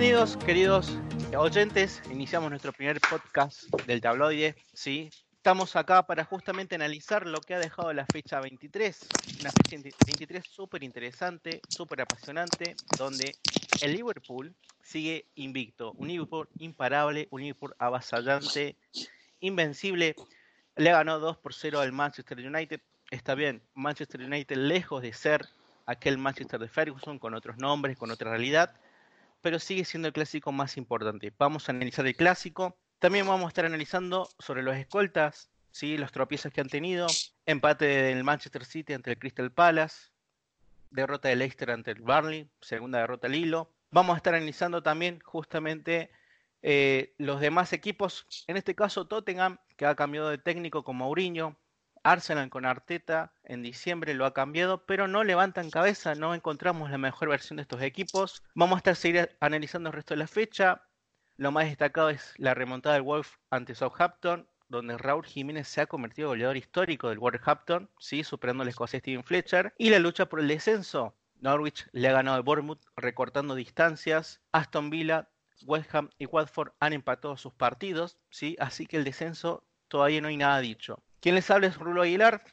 Bienvenidos, queridos oyentes. Iniciamos nuestro primer podcast del tabloide. ¿sí? Estamos acá para justamente analizar lo que ha dejado la fecha 23. Una fecha 23 súper interesante, súper apasionante, donde el Liverpool sigue invicto. Un Liverpool imparable, un Liverpool avasallante, invencible. Le ganó 2 por 0 al Manchester United. Está bien, Manchester United lejos de ser aquel Manchester de Ferguson con otros nombres, con otra realidad pero sigue siendo el clásico más importante. Vamos a analizar el clásico. También vamos a estar analizando sobre los escoltas, ¿sí? los tropiezos que han tenido, empate del Manchester City ante el Crystal Palace, derrota del Leicester ante el Burnley, segunda derrota al hilo. Vamos a estar analizando también justamente eh, los demás equipos, en este caso Tottenham, que ha cambiado de técnico con Mourinho, Arsenal con Arteta en diciembre lo ha cambiado, pero no levantan cabeza, no encontramos la mejor versión de estos equipos. Vamos a seguir analizando el resto de la fecha. Lo más destacado es la remontada del Wolf ante Southampton, donde Raúl Jiménez se ha convertido en goleador histórico del Wolverhampton, ¿sí? superando al escocés Steven Fletcher, y la lucha por el descenso. Norwich le ha ganado al Bournemouth recortando distancias. Aston Villa, West Ham y Watford han empatado sus partidos, ¿sí? así que el descenso todavía no hay nada dicho. Quien les habla es Rulo Aguilar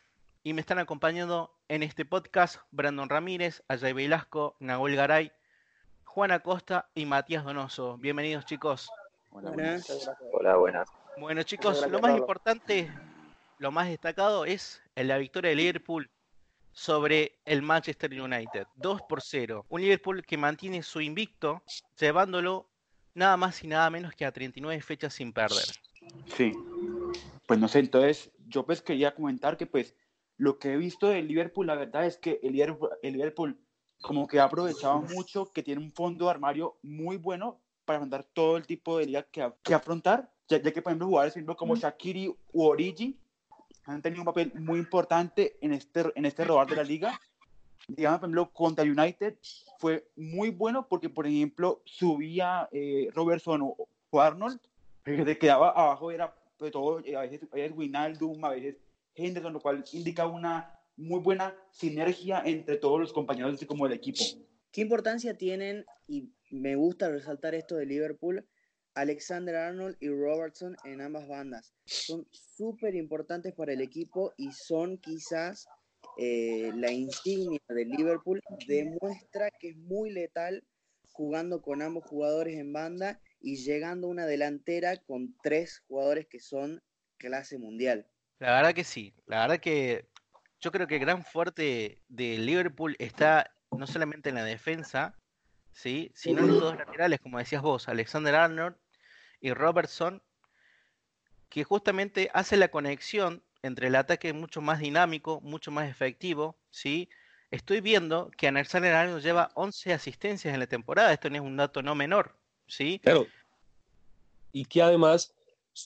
y me están acompañando en este podcast Brandon Ramírez, Ayay Velasco, Nahuel Garay, Juan Acosta y Matías Donoso. Bienvenidos chicos. Hola, buenas. Hola, buenas. Bueno chicos, lo más importante, lo más destacado es la victoria de Liverpool sobre el Manchester United. 2 por 0. Un Liverpool que mantiene su invicto, llevándolo nada más y nada menos que a 39 fechas sin perder. Sí, pues no sé, entonces yo pues quería comentar que pues lo que he visto del Liverpool, la verdad es que el Liverpool, como que ha aprovechado mucho, que tiene un fondo de armario muy bueno para afrontar todo el tipo de liga que, que afrontar, ya, que por ejemplo jugadores como Shakiri u Origi han tenido un papel muy importante en este, en este robar de la liga. Digamos, por ejemplo, contra United fue muy bueno porque, por ejemplo, subía eh, Robertson o, o Arnold, que se quedaba abajo era sobre todo eh, a veces, a veces a veces Henderson, lo cual indica una muy buena sinergia entre todos los compañeros así como el equipo. ¿Qué importancia tienen, y me gusta resaltar esto de Liverpool, Alexander Arnold y Robertson en ambas bandas? Son súper importantes para el equipo y son quizás eh, la insignia de Liverpool. Demuestra que es muy letal jugando con ambos jugadores en banda y llegando a una delantera con tres jugadores que son clase mundial. La verdad que sí, la verdad que yo creo que el gran fuerte de Liverpool está no solamente en la defensa, ¿sí? sino en los dos laterales, como decías vos, Alexander Arnold y Robertson, que justamente hace la conexión entre el ataque mucho más dinámico, mucho más efectivo, ¿sí? Estoy viendo que Alexander Arnold lleva 11 asistencias en la temporada, esto no es un dato no menor, ¿sí? Claro. Y que además,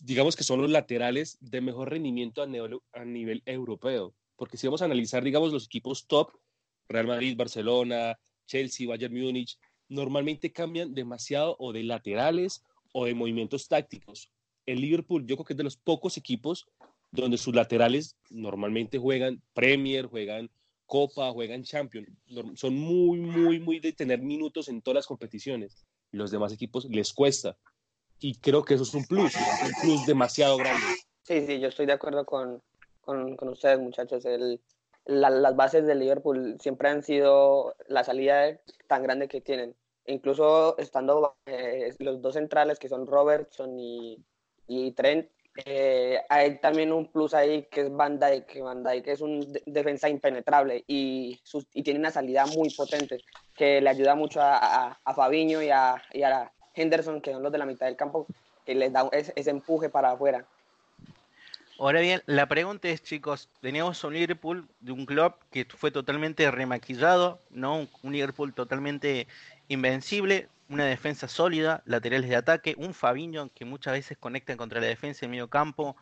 digamos que son los laterales de mejor rendimiento a nivel, a nivel europeo. Porque si vamos a analizar, digamos, los equipos top, Real Madrid, Barcelona, Chelsea, Bayern Múnich, normalmente cambian demasiado o de laterales o de movimientos tácticos. El Liverpool, yo creo que es de los pocos equipos donde sus laterales normalmente juegan Premier, juegan Copa, juegan Champions. Son muy, muy, muy de tener minutos en todas las competiciones los demás equipos les cuesta. Y creo que eso es un plus, un plus demasiado grande. Sí, sí, yo estoy de acuerdo con, con, con ustedes, muchachos. El, las bases del Liverpool siempre han sido la salida tan grande que tienen. Incluso estando eh, los dos centrales que son Robertson y, y Trent, eh, hay también un plus ahí que es Van Dijk, Van Dijk es un defensa impenetrable y, y, tiene una salida muy potente que le ayuda mucho a, a, Fabiño y a, y a, Henderson, que son los de la mitad del campo, que les da ese, empuje para afuera. Ahora bien, la pregunta es, chicos, teníamos un Liverpool de un club que fue totalmente remaquillado, ¿no? Un, Liverpool totalmente invencible, una defensa sólida, laterales de ataque, un Fabinho que muchas veces conecta contra la defensa en medio campo,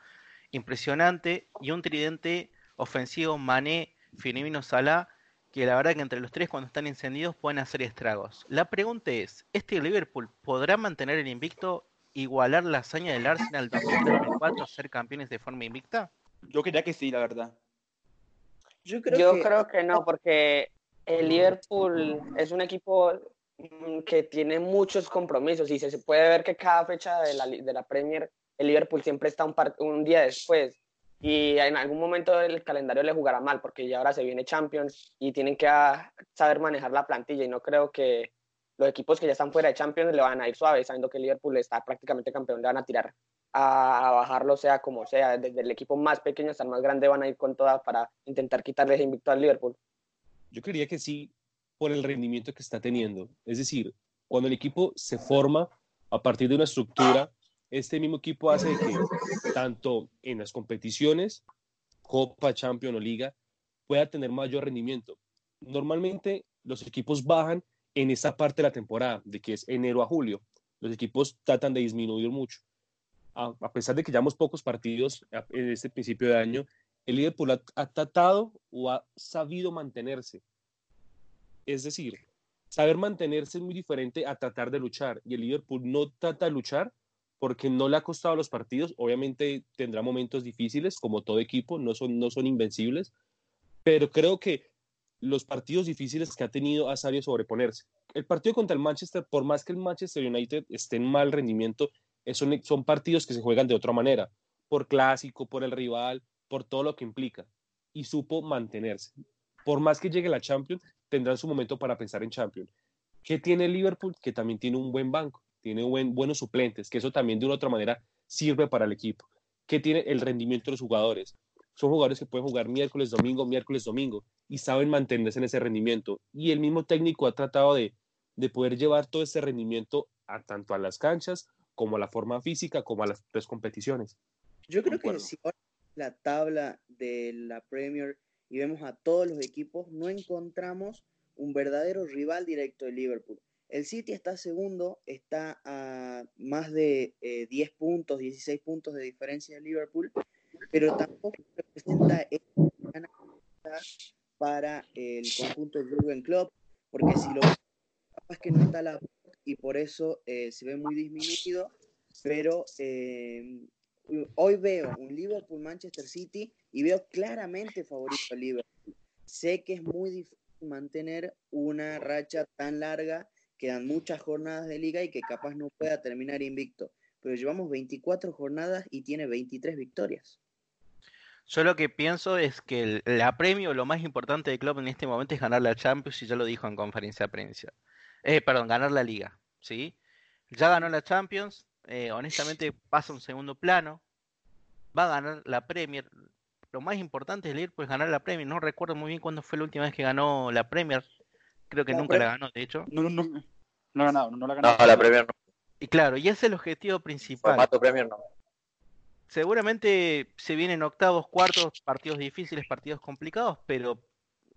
impresionante, y un tridente ofensivo Mané, Firmino, Salah, que la verdad que entre los tres cuando están encendidos pueden hacer estragos. La pregunta es, ¿este Liverpool podrá mantener el invicto, igualar la hazaña del Arsenal 2004 a ser campeones de forma invicta? Yo quería que sí, la verdad. Yo creo Yo que creo que no, porque el Liverpool es un equipo mm, que tiene muchos compromisos y se, puede ver que cada fecha de la, de la Premier, el Liverpool siempre está un, par- un día después y en algún momento el calendario le jugará mal porque ya ahora se viene Champions y tienen que ah, saber manejar la plantilla y no creo que los equipos que ya están fuera de Champions le van a ir suaves, sabiendo que Liverpool está prácticamente campeón, le van a tirar a, bajarlo sea como sea, desde el equipo más pequeño hasta el más grande van a ir con todas para intentar quitarles invicto al Liverpool. Yo creería que sí, por el rendimiento que está teniendo. Es decir, cuando el equipo se forma a partir de una estructura, este mismo equipo hace que tanto en las competiciones, Copa, Champions o Liga, pueda tener mayor rendimiento. Normalmente los equipos bajan en esa parte de la temporada, de que es enero a julio. Los equipos tratan de disminuir mucho. A, pesar de que llevamos pocos partidos en este principio de año, el Liverpool ha, ha tratado o ha sabido mantenerse. Es decir, saber mantenerse es muy diferente a tratar de luchar. Y el Liverpool no trata de luchar porque no le ha costado los partidos. Obviamente tendrá momentos difíciles, como todo equipo, no son, invencibles. Pero creo que los partidos difíciles que ha tenido ha sabido sobreponerse. El partido contra el Manchester, por más que el Manchester United esté en mal rendimiento, son, partidos que se juegan de otra manera, por clásico, por el rival, por todo lo que implica. Y supo mantenerse. Por más que llegue la Champions, tendrán su momento para pensar en Champions. ¿Qué tiene Liverpool? Que también tiene un buen banco, tiene buen, buenos suplentes, que eso también de una u otra manera sirve para el equipo. ¿Qué tiene el rendimiento de los jugadores? Son jugadores que pueden jugar miércoles, domingo, miércoles, domingo y saben mantenerse en ese rendimiento. Y el mismo técnico ha tratado de, de poder llevar todo ese rendimiento a tanto a las canchas como a la forma física, como a las tres competiciones. Yo creo que si ahora la tabla de la Premier y vemos a todos los equipos, no encontramos un verdadero rival directo de Liverpool. El City está segundo, está a más de eh, 10 puntos, 16 puntos de diferencia de Liverpool, pero tampoco representa para el conjunto de Jurgen Klopp, porque si lo capaz que no está la y por eso eh, se ve muy disminuido, pero eh, hoy veo un Liverpool-Manchester City y veo claramente favorito al Liverpool. Sé que es muy difícil mantener una racha tan larga, quedan muchas jornadas de liga y que capaz no pueda terminar invicto, pero llevamos 24 jornadas y tiene 23 victorias. Yo lo que pienso es que el- la premio, lo más importante de Klopp en este momento es ganar la Champions, y ya lo dijo en conferencia de prensa. Eh, perdón, ganar la Liga, ¿sí? Ya ganó la Champions, eh, honestamente pasa un segundo plano, va a ganar la Premier. Lo más importante del Liverpool es ganar la Premier. No recuerdo muy bien cuándo fue la última vez que ganó la Premier. Creo que La nunca la ganó, de hecho. No, no, no, no ha ganado, no la ha ganado. No, la Premier no. Y claro, y ese es el objetivo principal. Formato Premier no. Seguramente se vienen octavos, cuartos, partidos difíciles, partidos complicados, pero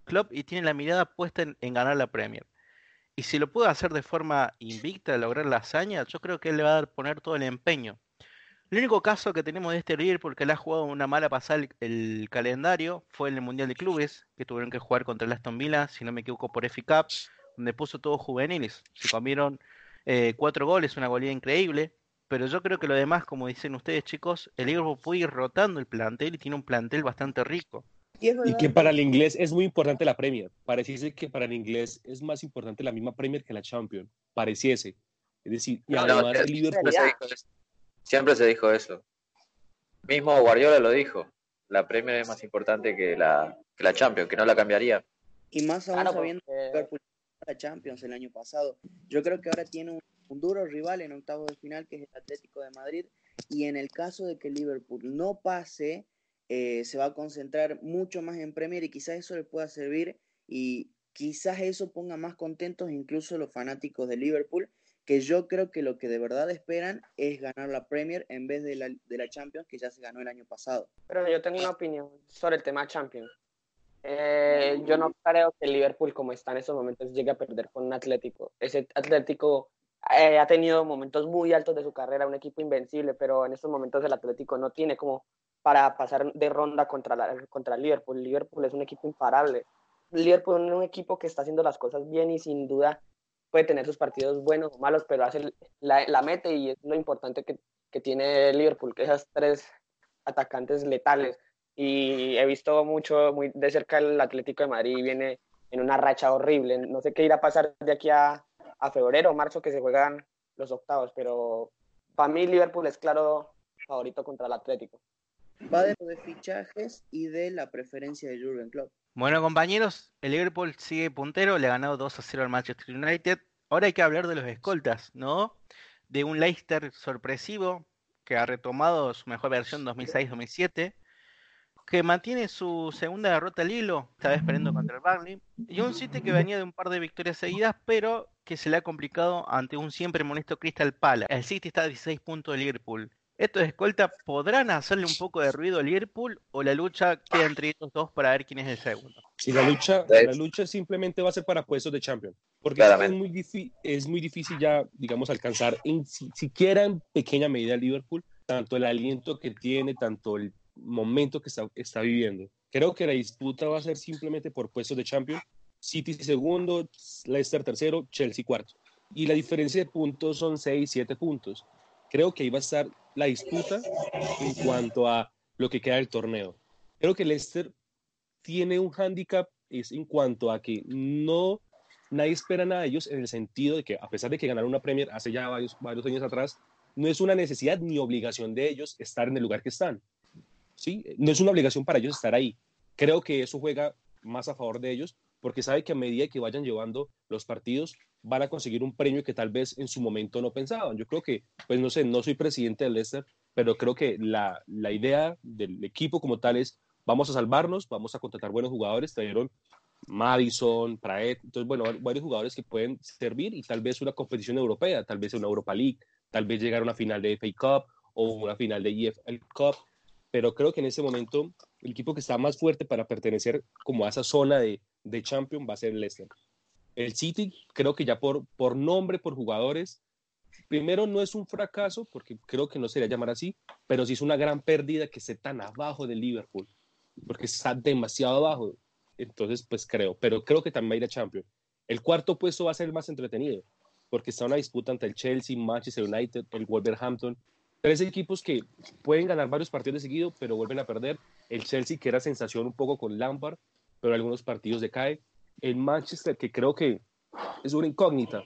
Klopp y tiene la mirada puesta en, en ganar la Premier. Y si lo puede hacer de forma invicta, lograr la hazaña, yo creo que él le va a dar poner todo el empeño. El único caso que tenemos de este Liverpool que le ha jugado una mala pasada el, el calendario fue en el Mundial de Clubes, que tuvieron que jugar contra el Aston Villa, si no me equivoco, por FA Cup, donde puso todos juveniles. Se comieron eh, cuatro goles, una goleada increíble. Pero yo creo que lo demás, como dicen ustedes, chicos, el Liverpool puede ir rotando el plantel y tiene un plantel bastante rico. Y, que para el inglés es muy importante la Premier. Pareciese que para el inglés es más importante la misma Premier que la Champions. Pareciese. Es decir, y No, no, además te- el Liverpool... Eso. Siempre se dijo eso. Mismo Guardiola lo dijo. La Premier es más importante que la, que la Champions, que no la cambiaría. Y más aún Claro, sabiendo que porque- Liverpool la Champions el año pasado. Yo creo que ahora tiene un, un duro rival en octavos de final, que es el Atlético de Madrid. Y en el caso de que Liverpool no pase, eh, se va a concentrar mucho más en Premier y quizás eso le pueda servir y quizás eso ponga más contentos incluso los fanáticos de Liverpool, que yo creo que lo que de verdad esperan es ganar la Premier en vez de la, de la Champions que ya se ganó el año pasado. Pero yo tengo una opinión sobre el tema Champions. Eh, yo no creo que el Liverpool, como está en estos momentos, llegue a perder con un Atlético. Ese Atlético eh, ha tenido momentos muy altos de su carrera, un equipo invencible, pero en estos momentos el Atlético no tiene como para pasar de ronda contra, la, contra el Liverpool. Liverpool es un equipo imparable. Liverpool es un equipo que está haciendo las cosas bien y sin duda puede tener sus partidos buenos o malos, pero hace la, la mete y es lo importante que, que tiene Liverpool, que esas tres atacantes letales. Y he visto mucho, muy de cerca el Atlético de Madrid viene en una racha horrible. No sé qué irá a pasar de aquí a, a febrero o marzo que se juegan los octavos, pero para mí Liverpool es claro favorito contra el Atlético. Va de fichajes y de la preferencia de Jurgen Klopp. Bueno, compañeros, el Liverpool sigue puntero, le ha ganado 2 a 0 al Manchester United. Ahora hay que hablar de los escoltas, ¿no? De un Leicester sorpresivo que ha retomado su mejor versión 2006-2007, que mantiene su segunda derrota al hilo, esta vez perdiendo contra el Barley, y un City que venía de un par de victorias seguidas, pero que se le ha complicado ante un siempre molesto Crystal Palace. El City está a 16 puntos de Liverpool. ¿Estos escoltas podrán hacerle un poco de ruido a Liverpool o la lucha queda entre estos dos para ver quién es el segundo? Si la lucha, la lucha simplemente va a ser para puestos de Champions, porque es muy, es muy difícil ya, digamos, alcanzar en si- siquiera en pequeña medida el Liverpool, tanto el aliento que tiene, tanto el momento que está, está viviendo. Creo que la disputa va a ser simplemente por puestos de Champions. City segundo, Leicester tercero, Chelsea cuarto. Y la diferencia de puntos son 6, 7 puntos. Creo que ahí va a estar la disputa en cuanto a lo que queda del torneo. Creo que Leicester tiene un hándicap es en cuanto a que no nadie espera nada de ellos en el sentido de que a pesar de que ganaron una Premier hace ya varios, varios años atrás, no es una necesidad ni obligación de ellos estar en el lugar que están. ¿sí? No es una obligación para ellos estar ahí. Creo que eso juega más a favor de ellos porque sabe que a medida que vayan llevando los partidos van a conseguir un premio que tal vez en su momento no pensaban. Yo creo que, pues no sé, no soy presidente del Leicester, pero creo que la, la idea del equipo como tal es vamos a salvarnos, vamos a contratar buenos jugadores, trajeron Madison, Praet, entonces bueno, varios jugadores que pueden servir y tal vez una competición europea, tal vez una Europa League, tal vez llegar a una final de FA Cup o una final de EFL Cup, pero creo que en ese momento el equipo que está más fuerte para pertenecer como a esa zona de, de Champion va a ser el Leicester. El City creo que ya por, por nombre, por jugadores, primero no es un fracaso, porque creo que no sería llamar así, pero sí es una gran pérdida que esté tan abajo del Liverpool, porque está demasiado abajo. Entonces, pues creo, pero creo que también va a ir a Champions. El cuarto puesto va a ser el más entretenido, porque está una disputa entre el Chelsea, Manchester United, el Wolverhampton, tres equipos que pueden ganar varios partidos de seguido, pero vuelven a perder. El Chelsea, que era sensación un poco con Lampard, pero algunos partidos decae. El Manchester, que creo que es una incógnita.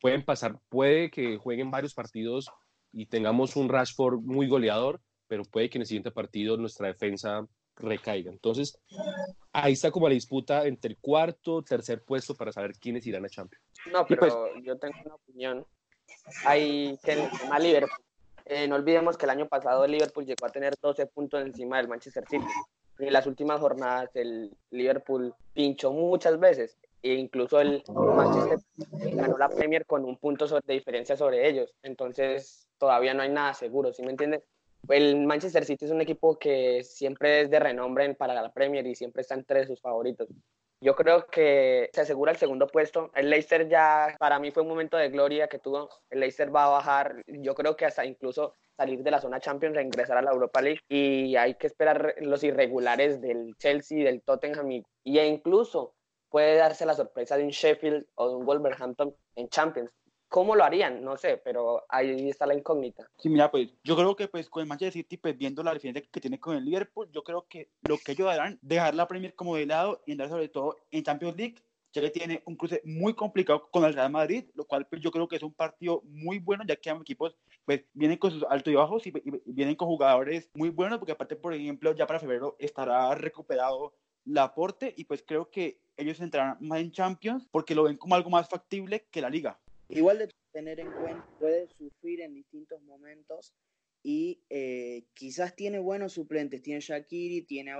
Pueden pasar, puede que jueguen varios partidos y tengamos un Rashford muy goleador, pero puede que en el siguiente partido nuestra defensa recaiga. Entonces, ahí está como la disputa entre el cuarto, tercer puesto para saber quiénes irán a Champions. No, pero pues- yo tengo una opinión. Hay que Liverpool. eh, no olvidemos que el año pasado el Liverpool llegó a tener 12 puntos encima del Manchester City. En las últimas jornadas el Liverpool pinchó muchas veces e incluso el Manchester ganó la Premier con un punto de diferencia sobre ellos. Entonces todavía no hay nada seguro, ¿sí me entiendes? El Manchester City es un equipo que siempre es de renombre en- para la Premier y siempre está entre sus favoritos. Yo creo que se asegura el segundo puesto. El Leicester ya, para mí fue un momento de gloria que tuvo. El Leicester va a bajar, yo creo que hasta incluso salir de la zona Champions, reingresar a la Europa League y hay que esperar los irregulares del Chelsea, del Tottenham y, y incluso puede darse la sorpresa de un Sheffield o de un Wolverhampton en Champions. ¿Cómo lo harían? No sé, pero ahí está la incógnita. Sí, mira, pues yo creo que pues con el Manchester City, pues viendo la diferencia que tiene con el Liverpool, yo creo que lo que ellos harán, dejar la Premier como de lado y andar sobre todo en Champions League, ya que tiene un cruce muy complicado con el Real Madrid, lo cual pues yo creo que es un partido muy bueno, ya que ambos equipos pues vienen con sus altos y bajos y, y- y vienen con jugadores muy buenos, porque aparte, por ejemplo, ya para febrero estará recuperado Laporte y pues creo que ellos entrarán más en Champions porque lo ven como algo más factible que la liga. Igual de tener en cuenta, puede sufrir en distintos momentos y eh, quizás tiene buenos suplentes, tiene Shakiri, tiene a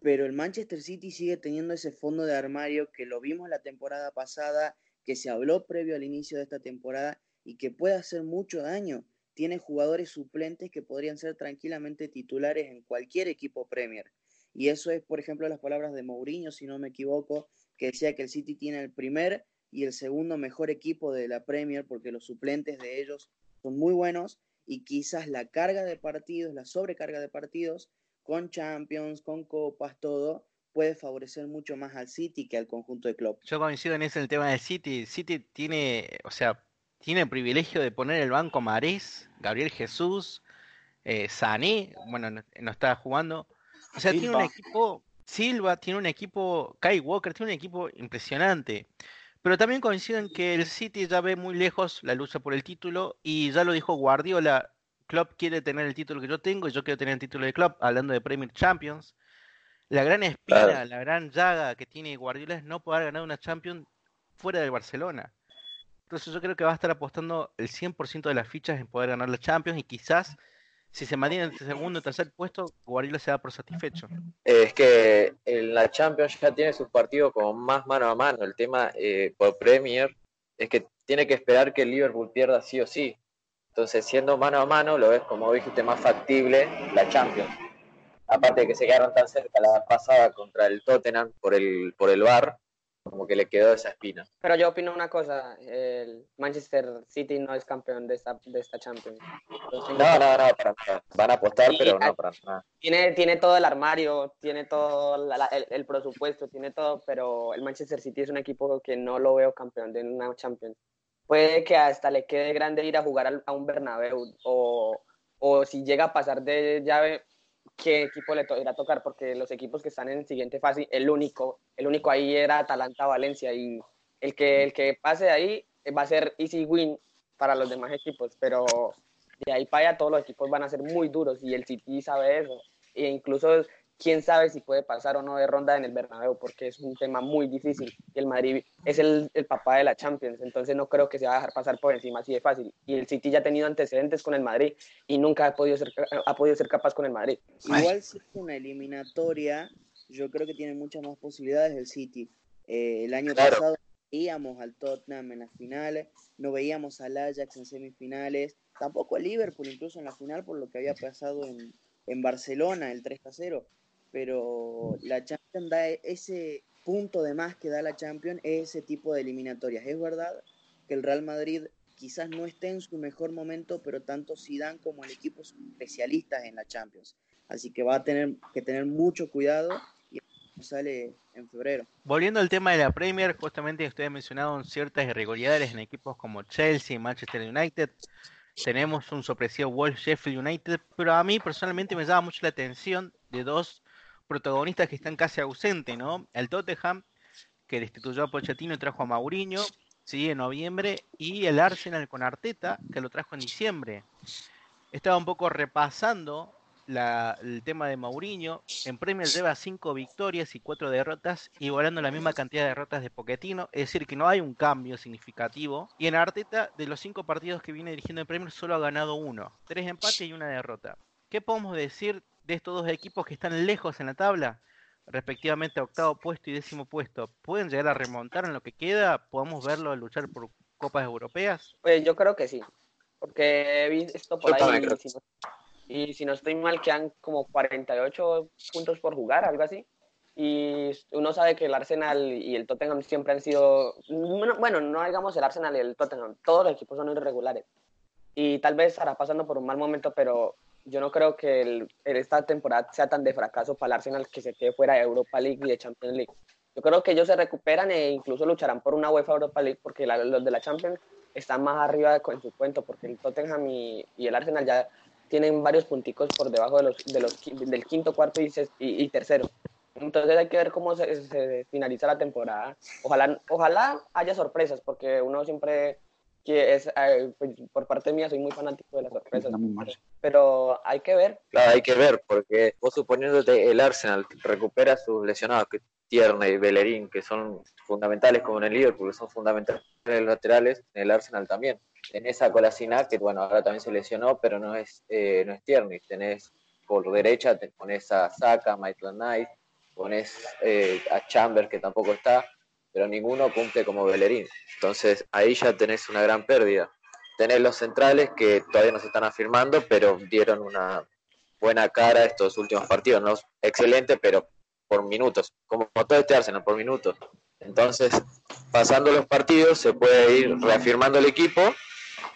pero el Manchester City sigue teniendo ese fondo de armario que lo vimos la temporada pasada, que se habló previo al inicio de esta temporada y que puede hacer mucho daño. Tiene jugadores suplentes que podrían ser tranquilamente titulares en cualquier equipo Premier. Y eso es, por ejemplo, las palabras de Mourinho, si no me equivoco, que decía que el City tiene el primer y el segundo mejor equipo de la Premier porque los suplentes de ellos son muy buenos y quizás la carga de partidos, la sobrecarga de partidos con Champions, con Copas, todo, puede favorecer mucho más al City que al conjunto de club. Yo coincido en ese el tema del City. City tiene, o sea, tiene el privilegio de poner el banco Marés, Gabriel Jesús, eh, Sané, bueno, no, está jugando. O sea, tiene un equipo, Silva tiene un equipo, Kai Walker tiene un equipo impresionante. Pero también coincido en que el City ya ve muy lejos la lucha por el título y ya lo dijo Guardiola, Klopp quiere tener el título que yo tengo y yo quiero tener el título de Klopp, hablando de Premier Champions. La gran espina, la gran llaga que tiene Guardiola es no poder ganar una Champions fuera del Barcelona. Entonces yo creo que va a estar apostando el 100% de las fichas en poder ganar la Champions y quizás si se mantiene en el segundo o tercer puesto, Guardiola se da por satisfecho. Es que en la Champions ya tiene sus partidos como más mano a mano. El tema eh, por Premier es que tiene que esperar que el Liverpool pierda sí o sí. Entonces, siendo mano a mano, lo ves, como dijiste, más factible la Champions. Aparte de que se quedaron tan cerca la pasada contra el Tottenham por el, por el VAR, como que le quedó esa espina. Pero yo opino una cosa, el Manchester City no es campeón de esta, de esta Champions. no, no, no, para Van a apostar, pero no para nada. Tiene, tiene todo el armario, tiene todo el, el, presupuesto, tiene todo, pero el Manchester City es un equipo que no lo veo campeón de una Champions. Puede que hasta le quede grande ir a jugar a un Bernabéu o, o si llega a pasar de llave, qué equipo le irá a tocar, porque los equipos que están en siguiente fase, el único, el único ahí era Atalanta Valencia y el que, el que pase ahí va a ser easy win para los demás equipos, pero de ahí para allá todos los equipos van a ser muy duros y el City sabe eso. E incluso quién sabe si puede pasar o no de ronda en el Bernabéu, porque es un tema muy difícil. Y el Madrid es el, el, papá de la Champions, entonces no creo que se va a dejar pasar por encima así de fácil. Y el City ya ha tenido antecedentes con el Madrid y nunca ha podido ser, ha podido ser capaz con el Madrid. Igual si es una eliminatoria, yo creo que tiene muchas más posibilidades el City. Eh, el año pasado veíamos al Tottenham en las finales, no veíamos al Ajax en semifinales, tampoco al Liverpool incluso en la final por lo que había pasado en, en Barcelona, el 3 a 0 pero la Champions da ese punto de más que da la Champions, ese tipo de eliminatorias. Es verdad que el Real Madrid quizás no esté en su mejor momento, pero tanto Zidane como el equipo son especialistas en la Champions. Así que va a tener que tener mucho cuidado y sale en febrero. Volviendo al tema de la Premier, justamente ustedes mencionaron ciertas irregularidades en equipos como Chelsea y Manchester United. Tenemos un sorpresivo Wolf Sheffield United, pero a mí personalmente me llama mucho la atención de dos protagonistas que están casi ausentes, ¿no? El Tottenham, que destituyó a Pochettino y trajo a Mauriño, sí, en noviembre, y el Arsenal con Arteta, que lo trajo en diciembre. Estaba un poco repasando el tema de Mauriño. En Premier lleva cinco victorias y cuatro derrotas, igualando la misma cantidad de derrotas de Pochettino, es decir, que no hay un cambio significativo. Y en Arteta, de los cinco partidos que viene dirigiendo en Premier, solo ha ganado uno, tres empates y una derrota. ¿Qué podemos decir de estos dos equipos que están lejos en la tabla, respectivamente octavo puesto y décimo puesto, pueden llegar a remontar en lo que queda? ¿Podemos verlo a luchar por copas europeas? Pues yo creo que sí, porque he visto por ahí, y si no estoy mal, quedan como 48 puntos por jugar, algo así. Y uno sabe que el Arsenal y el Tottenham siempre han sido, bueno, no digamos el Arsenal y el Tottenham, todos los equipos son irregulares. Y tal vez estará pasando por un mal momento, pero yo no creo que el, esta temporada sea tan de fracaso para el Arsenal que se quede fuera de Europa League y de Champions League. Yo creo que ellos se recuperan e incluso lucharán por una UEFA Europa League porque los de la Champions están más arriba en su cuento porque el Tottenham y, el Arsenal ya tienen varios punticos por debajo de los, de los del quinto, cuarto y, y, tercero. Entonces hay que ver cómo se, se, finaliza la temporada. Ojalá, ojalá haya sorpresas porque uno siempre que es, eh, pues, por parte mía soy muy fanático de las sorpresas. Pero hay que ver. Claro, hay que ver, porque vos suponiéndote el Arsenal recupera sus lesionados, que Tierney y Bellerín, que son fundamentales como en el Liverpool, son fundamentales en los laterales, en el Arsenal también. En esa Colasinac, que bueno, ahora también se lesionó, pero no es, eh, no es Tierney. Tenés por derecha, te pones a Saka, Maitland Knight, pones eh, a Chambers, que tampoco está pero ninguno cumple como Bellerín. Entonces ahí ya tenés una gran pérdida. Tenés los centrales que todavía no se están afirmando, pero dieron una buena cara estos últimos partidos. No excelente, pero por minutos, como todo este Arsenal, por minutos. Entonces, pasando los partidos, se puede ir reafirmando el equipo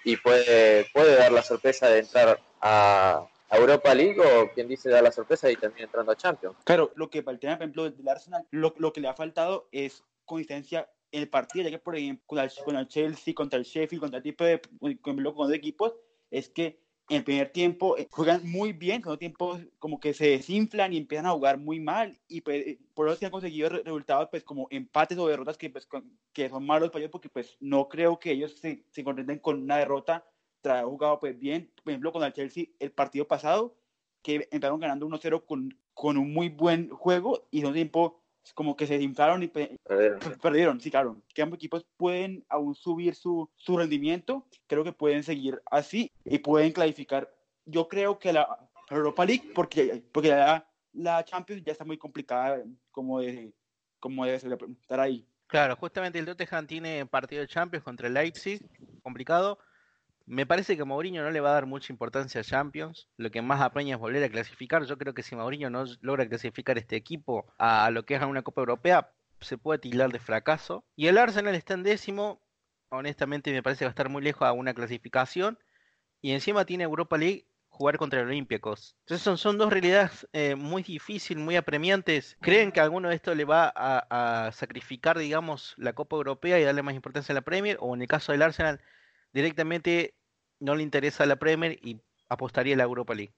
y puede, puede dar la sorpresa de entrar a, Europa League o quien dice dar la sorpresa y también entrando a Champions. Claro, lo que para el tema, ejemplo, del Arsenal, lo, lo que le ha faltado es consistencia en el partido, ya que por ejemplo con el, con el Chelsea, contra el Sheffield, contra el tipo de, con, con equipos, es que en el primer tiempo eh, juegan muy bien, en segundo tiempo como que se desinflan y empiezan a jugar muy mal y pues, eh, por eso se han conseguido resultados pues como empates o derrotas que, pues, que son malos para ellos porque pues no creo que ellos se, se contenten con una derrota tras haber jugado pues bien, por ejemplo con el Chelsea el partido pasado que empezaron ganando 1-0 con, con un muy buen juego y en un tiempo como que se desinflaron y perdieron. perdieron. Sí, claro. Que ambos equipos pueden aún subir su, su rendimiento. Creo que pueden seguir así y pueden clasificar. Yo creo que la Europa League, porque, porque la, la Champions ya está muy complicada como, de, como debe estar ahí. Claro, justamente el Tottenham tiene partido de Champions contra el Leipzig, complicado. Me parece que Mourinho no le va a dar mucha importancia a Champions. Lo que más apreña es volver a clasificar. Yo creo que si Mourinho no logra clasificar este equipo a lo que es una Copa Europea, se puede tildar de fracaso. Y el Arsenal está en décimo. Honestamente me parece que va a estar muy lejos a una clasificación. Y encima tiene Europa League jugar contra el Olympiacos. Entonces son, son dos realidades eh, muy difíciles, muy apremiantes. ¿Creen que alguno de estos le va a, a sacrificar, digamos, la Copa Europea y darle más importancia a la Premier? O en el caso del Arsenal, directamente no le interesa la Premier y apostaría a la Europa League.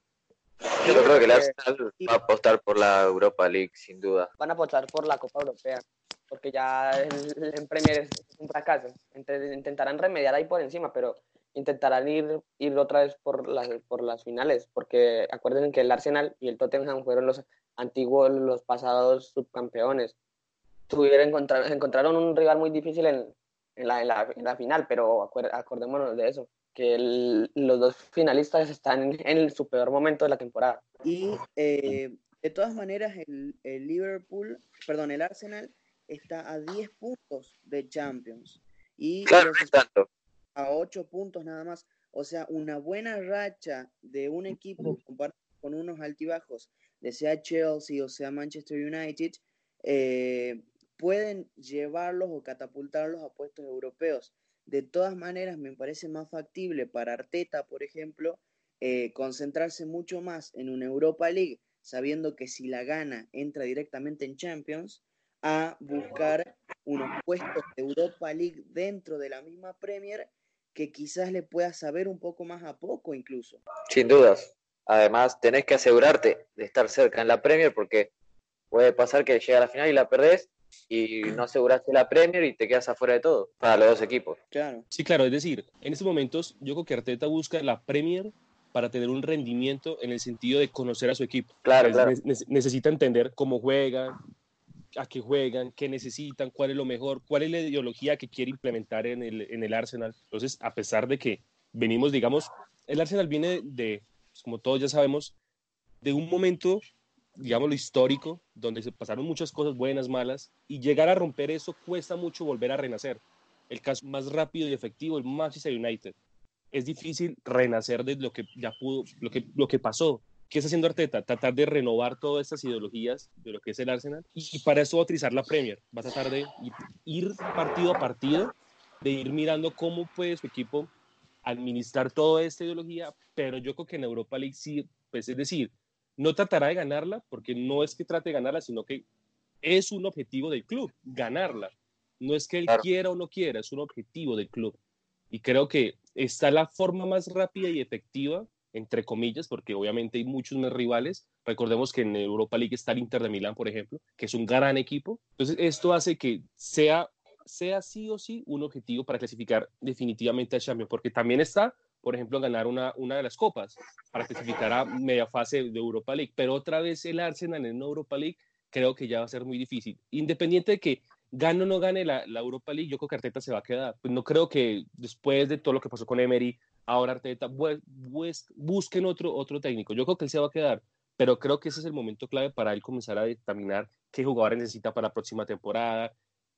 Yo creo que el Arsenal va a apostar por la Europa League, sin duda. Van a apostar por la Copa Europea, porque ya el, Premier es un fracaso. Intentarán remediar ahí por encima, pero intentarán ir, ir otra vez por las, por las finales, porque acuérdense que el Arsenal y el Tottenham fueron los antiguos, los pasados subcampeones. Tuvieron, encontraron un rival muy difícil en, en, la, en, la, final, pero acordémonos de eso que los dos finalistas están en su peor momento de la temporada. Y eh, de todas maneras, el, el, Liverpool, perdón, el Arsenal está a 10 puntos de Champions. Y claro, tanto. A 8 puntos nada más. O sea, una buena racha de un equipo comparado con unos altibajos, de sea Chelsea o sea Manchester United, eh, pueden llevarlos o catapultarlos a puestos europeos. De todas maneras, me parece más factible para Arteta, por ejemplo, eh, concentrarse mucho más en una Europa League, sabiendo que si la gana entra directamente en Champions, a buscar unos puestos de Europa League dentro de la misma Premier que quizás le pueda saber un poco más a poco incluso. Sin dudas. Además, tenés que asegurarte de estar cerca en la Premier porque puede pasar que llega a la final y la perdés y no aseguraste la Premier y te quedas afuera de todo para los dos equipos. Claro. Sí, claro, es decir, en estos momentos yo creo que Arteta busca la Premier para tener un rendimiento en el sentido de conocer a su equipo. Claro, claro. necesita entender cómo juegan, a qué juegan, qué necesitan, cuál es lo mejor, cuál es la ideología que quiere implementar en el, en el Arsenal. Entonces, a pesar de que venimos, digamos, el Arsenal viene de, pues, como todos ya sabemos, de un momento digamos, lo histórico, donde se pasaron muchas cosas buenas, malas, y llegar a romper eso cuesta mucho volver a renacer. El caso más rápido y efectivo, el Manchester United. Es difícil renacer de lo que ya pudo, lo que, lo que pasó. ¿Qué está haciendo Arteta? Tratar de renovar todas estas ideologías de lo que es el Arsenal y para eso va a utilizar la Premier. Va a tratar de ir partido a partido, de ir mirando cómo puede su equipo administrar toda esta ideología, pero yo creo que en Europa League sí, pues es decir, no tratará de ganarla porque no es que trate de ganarla, sino que es un objetivo del club, ganarla. No es que él quiera o no quiera, es un objetivo del club. Y creo que está la forma más rápida y efectiva, entre comillas, porque obviamente hay muchos más rivales. Recordemos que en Europa League está el Inter de Milán, por ejemplo, que es un gran equipo. Entonces, esto hace que sea, sea sí o sí un objetivo para clasificar definitivamente a Champions, porque también está por ejemplo, ganar una, una de las copas para clasificar a media fase de Europa League. Pero otra vez el Arsenal en Europa League creo que ya va a ser muy difícil. Independiente de que gane o no gane la, la, Europa League, yo creo que Arteta se va a quedar. Pues no creo que después de todo lo que pasó con Emery, ahora Arteta busquen otro, otro técnico. Yo creo que él se va a quedar, pero creo que ese es el momento clave para él comenzar a determinar qué jugadores necesita para la próxima temporada,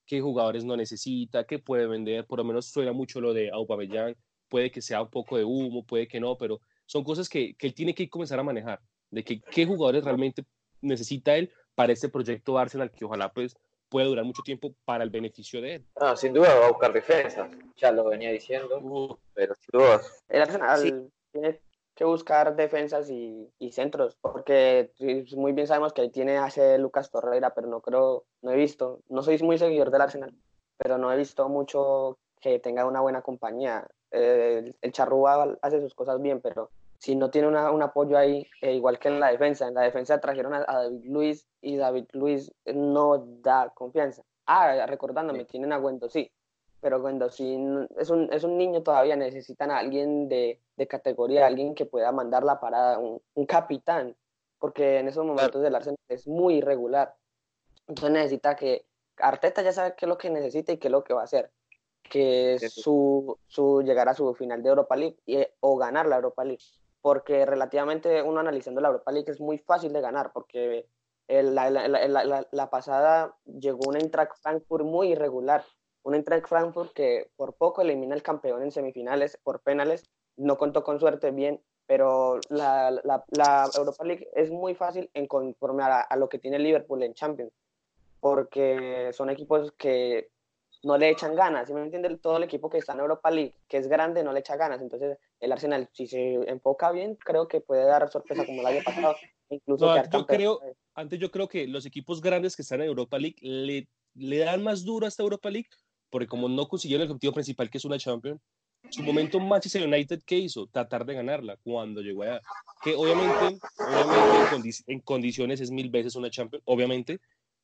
qué jugadores no necesita, qué puede vender, por lo menos suena mucho lo de Aubameyang, puede que sea un poco de humo, puede que no, pero son cosas que, que él tiene que comenzar a manejar, de que qué jugadores realmente necesita él para este proyecto Arsenal que ojalá pues pueda durar mucho tiempo para el beneficio de él. No, sin duda va a buscar defensa, ya lo venía diciendo, Uh, pero sin duda. El Arsenal Sí. tiene que buscar defensas y, y centros, porque muy bien sabemos que ahí tiene a ese Lucas Torreira, pero no creo, no he visto, no soy muy seguidor del Arsenal, pero no he visto mucho que tenga una buena compañía. Eh, el, el Charrúa hace sus cosas bien, pero si no tiene una- un apoyo ahí, eh, igual que en la defensa, en la defensa trajeron a, a David Luis y David Luis no da confianza. Ah, recordándome, tienen a Gwendo, sí, pero cuando sí es un, es un niño todavía, necesitan a alguien de, de categoría, alguien que pueda mandar la parada, un, un capitán, porque en esos momentos del Arsenal es muy irregular. Entonces necesita que Arteta ya sabe qué es lo que necesita y qué es lo que va a hacer, que es su, su llegar a su final de Europa League y- o ganar la Europa League, porque relativamente uno analizando la Europa League es muy fácil de ganar, porque el- la, la- la- la- pasada llegó un Eintracht Frankfurt muy irregular, un Eintracht Frankfurt que por poco elimina el campeón en semifinales por penales, no contó con suerte bien, pero la, la- la Europa League es muy fácil en conforme a, a lo que tiene Liverpool en Champions, porque son equipos que no le echan ganas, ¿sí me entiende? Todo el equipo que está en Europa League, que es grande, no le echa ganas, entonces el Arsenal, si se enfoca bien, creo que puede dar sorpresa como el año pasado, incluso No, yo creo- antes yo creo que los equipos grandes que están en Europa League le, le dan más duro a esta Europa League porque como no consiguieron el objetivo principal que es una Champions, su momento Manchester United ¿qué hizo? Tratar de ganarla cuando llegó allá. Que obviamente, obviamente en, condi- en condiciones es mil veces una Champions, obviamente,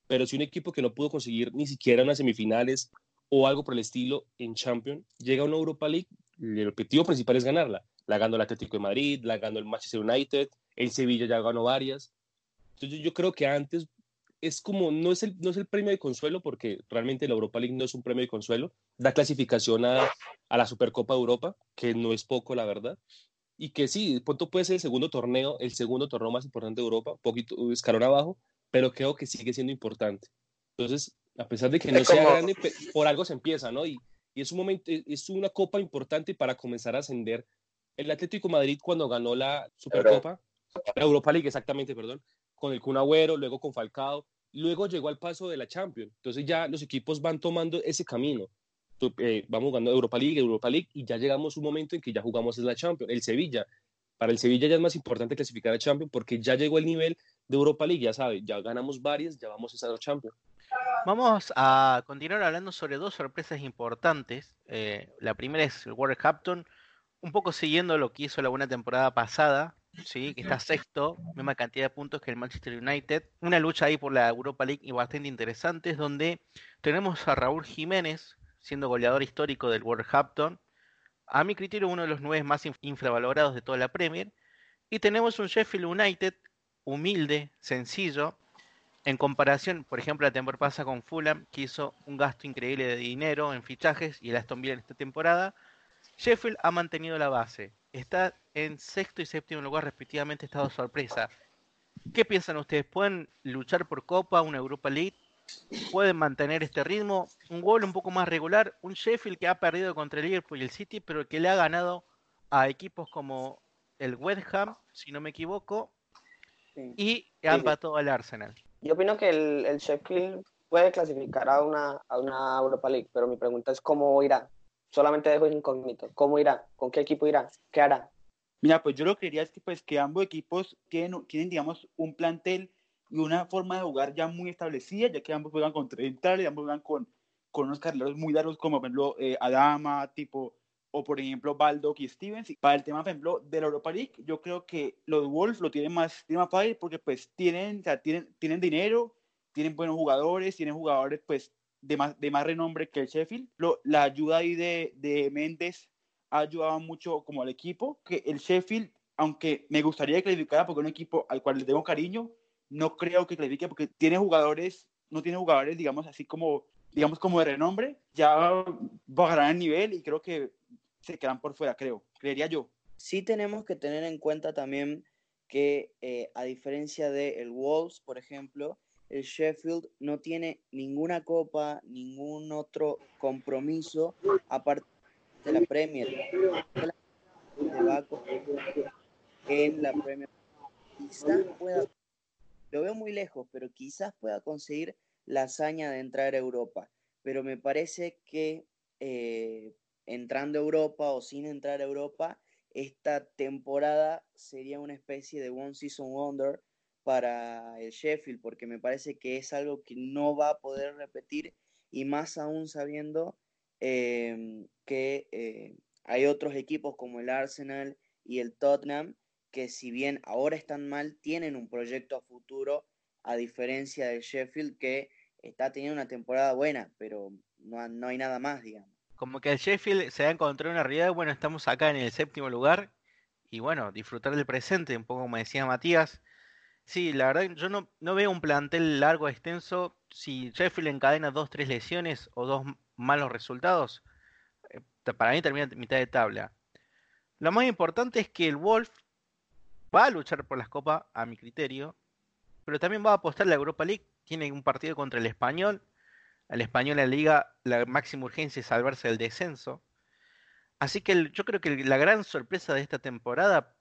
pero si un equipo que no pudo conseguir ni siquiera unas semifinales o algo por el estilo en Champions, llega a una Europa League, el objetivo principal es ganarla. La ganó el Atlético de Madrid, la ganó el Manchester United, el Sevilla ya ganó varias. Entonces yo creo que antes es como, no es, el, no es el premio de consuelo, porque realmente la Europa League no es un premio de consuelo, da clasificación a, a la Supercopa de Europa, que no es poco, la verdad, y que sí, de pronto puede ser el segundo torneo, el segundo torneo más importante de Europa, un poquito escalón abajo, pero creo que sigue siendo importante. Entonces, a pesar de que no Es sea como- grande, por algo se empieza, ¿no? Y, y es un momento, es una copa importante para comenzar a ascender. El Atlético de Madrid cuando ganó la Supercopa, la Europa League exactamente, perdón, con el Kun Agüero, luego con Falcao, luego llegó al paso de la Champions. Entonces ya los equipos van tomando ese camino. Eh, vamos ganando Europa League, Europa League, y ya llegamos a un momento en que ya jugamos en la Champions. El Sevilla, para el Sevilla ya es más importante clasificar a Champions porque ya llegó el nivel de Europa League, ya sabe, ya ganamos varias, ya vamos a estar a Champions. Vamos a continuar hablando sobre dos sorpresas importantes. Eh, la primera es el Wolverhampton, un poco siguiendo lo que hizo la buena temporada pasada, ¿sí? que está sexto, misma cantidad de puntos que el Manchester United. Una lucha ahí por la Europa League y bastante interesante, es donde tenemos a Raúl Jiménez siendo goleador histórico del Wolverhampton. A mi criterio, uno de los nueve más inf- infravalorados de toda la Premier. Y tenemos un Sheffield United humilde, sencillo, en comparación, por ejemplo, la temporada pasada con Fulham, que hizo un gasto increíble de dinero en fichajes y el Aston Villa en esta temporada, Sheffield ha mantenido la base. Está en sexto y séptimo lugar, respectivamente, estado sorpresa. ¿Qué piensan ustedes? ¿Pueden luchar por Copa, una Europa League? ¿Pueden mantener este ritmo? Un gol un poco más regular. Un Sheffield que ha perdido contra el Liverpool y el City, pero que le ha ganado a equipos como el West Ham, si no me equivoco, Sí. y ha empatado al Arsenal. Yo opino que el, el Sheffield puede clasificar a una, a una Europa League, pero mi pregunta es cómo irá. Solamente dejo incógnito. ¿Cómo irá? ¿Con qué equipo irá? ¿Qué hará? Mira, pues yo lo que diría es que, pues, que ambos equipos tienen, tienen, digamos, un plantel y una forma de jugar ya muy establecida, ya que ambos juegan con tres centrales, ambos juegan con, con unos carrileros muy largos, como por ejemplo eh, Adama, tipo, o por ejemplo Baldock y Stevens. Para el tema, por ejemplo, de la Europa League, yo creo que los Wolves lo tienen más, tienen más fácil porque pues tienen, o sea, tienen, tienen dinero, tienen buenos jugadores, tienen jugadores pues de más, de más renombre que el Sheffield. Lo, la ayuda ahí de, de Méndez ha ayudado mucho como al equipo, que el Sheffield, aunque me gustaría que clasificara porque es un equipo al cual le tengo cariño, no creo que clasifique porque tiene jugadores, no tiene jugadores, digamos, así como, digamos, como de renombre, ya bajarán el nivel y creo que se quedan por fuera, creo, creería yo. Sí tenemos que tener en cuenta también que, eh, a diferencia del Wolves, por ejemplo, el Sheffield no tiene ninguna copa, ningún otro compromiso aparte de la Premier. En la Premier. Quizás pueda, lo veo muy lejos, pero quizás pueda conseguir la hazaña de entrar a Europa. Pero me parece que eh, entrando a Europa o sin entrar a Europa, esta temporada sería una especie de One Season Wonder para el Sheffield, porque me parece que es algo que no va a poder repetir y más aún sabiendo em, que eh, hay otros equipos como el Arsenal y el Tottenham que si bien ahora están mal, tienen un proyecto a futuro, a diferencia del Sheffield que está teniendo una temporada buena, pero no, no hay nada más, digamos. Como que el Sheffield se ha encontrado una realidad, bueno, estamos acá en el séptimo lugar y bueno, disfrutar del presente, un poco como decía Matías, Sí, la verdad yo no, no veo un plantel largo, extenso. Si Sheffield encadena dos, tres lesiones o dos malos resultados, eh, para mí termina mitad de tabla. Lo más importante es que el Wolf va a luchar por las copas, a mi criterio, pero también va a apostar la Europa League. Tiene un partido contra el Español. El Español en la liga, la máxima urgencia es salvarse del descenso. Así que yo creo que la gran sorpresa de esta temporada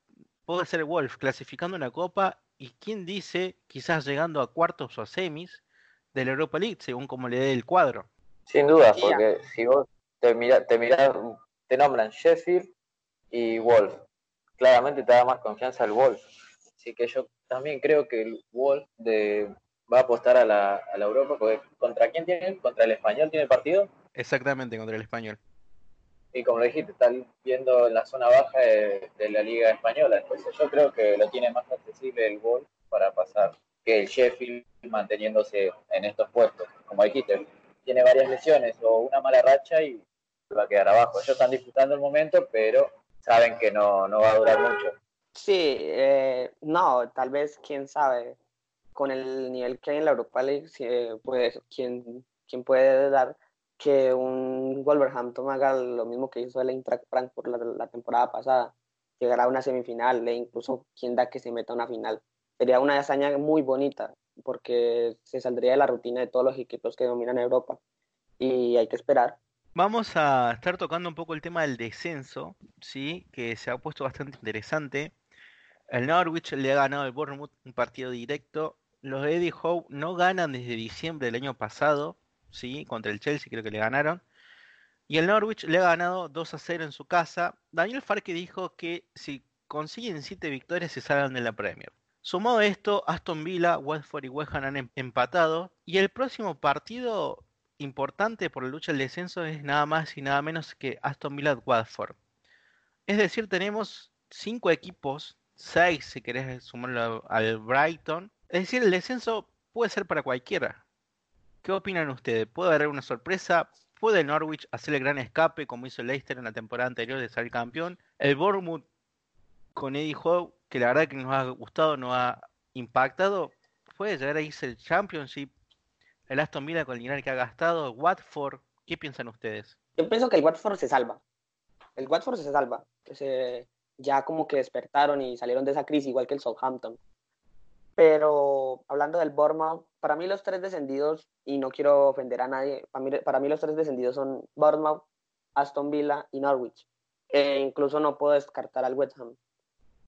puede ser Wolf clasificando una copa y quién dice quizás llegando a cuartos o a semis de la Europa League, según como le dé el cuadro. Sin duda, porque si vos te miras, te, te nombran Sheffield y Wolf, claramente te da más confianza el Wolf. Así que yo también creo que el Wolf de, va a apostar a la, a la Europa, porque ¿contra quién tiene? ¿Contra el Español tiene el partido? Exactamente, contra el Español y como lo dijiste, están viendo en la zona baja de, la Liga Española. Entonces yo creo que lo tiene más accesible el gol para pasar que el Sheffield manteniéndose en estos puestos. Como dijiste, tiene varias lesiones o una mala racha y va a quedar abajo. Ellos están disfrutando el momento, pero saben que no, no va a durar mucho. Sí, eh, no, tal vez, quién sabe, con el nivel que hay en la Europa League, pues, ¿quién, quién puede dar que un Wolverhampton haga lo mismo que hizo el Eintracht Frankfurt la, la temporada pasada, llegar a una semifinal e incluso quien da que se meta a una final. Sería una hazaña muy bonita porque se saldría de la rutina de todos los equipos que dominan Europa y hay que esperar. Vamos a estar tocando un poco el tema del descenso, sí, que se ha puesto bastante interesante. El Norwich le ha ganado al Bournemouth un partido directo. Los Eddie Howe no ganan desde diciembre del año pasado ¿sí? Contra el Chelsea creo que le ganaron. Y el Norwich le ha ganado 2 a 0 en su casa. Daniel Farke dijo que si consiguen 7 victorias se salgan de la Premier. Sumado esto, Aston Villa, Watford y West Ham han em-, empatado. Y el próximo partido importante por la lucha del descenso es nada más y nada menos que Aston Villa Watford. Es decir, tenemos 5 equipos, 6 si querés sumarlo al Brighton. Es decir, el descenso puede ser para cualquiera. ¿Qué opinan ustedes? ¿Puede haber una sorpresa? ¿Puede Norwich hacer el gran escape como hizo Leicester en la temporada anterior de salir campeón? El Bournemouth con Eddie Howe, que la verdad que nos ha gustado, nos ha impactado, puede llegar a irse el Championship. El Aston Villa con el dinero que ha gastado. Watford, ¿qué piensan ustedes? Yo pienso que el Watford se salva. El Watford se salva. Que ya como que despertaron y salieron de esa crisis, igual que el Southampton. Pero hablando del Bournemouth, para mí los tres descendidos, y no quiero ofender a nadie, para mí, los tres descendidos son Bournemouth, Aston Villa y Norwich. E incluso no puedo descartar al West Ham,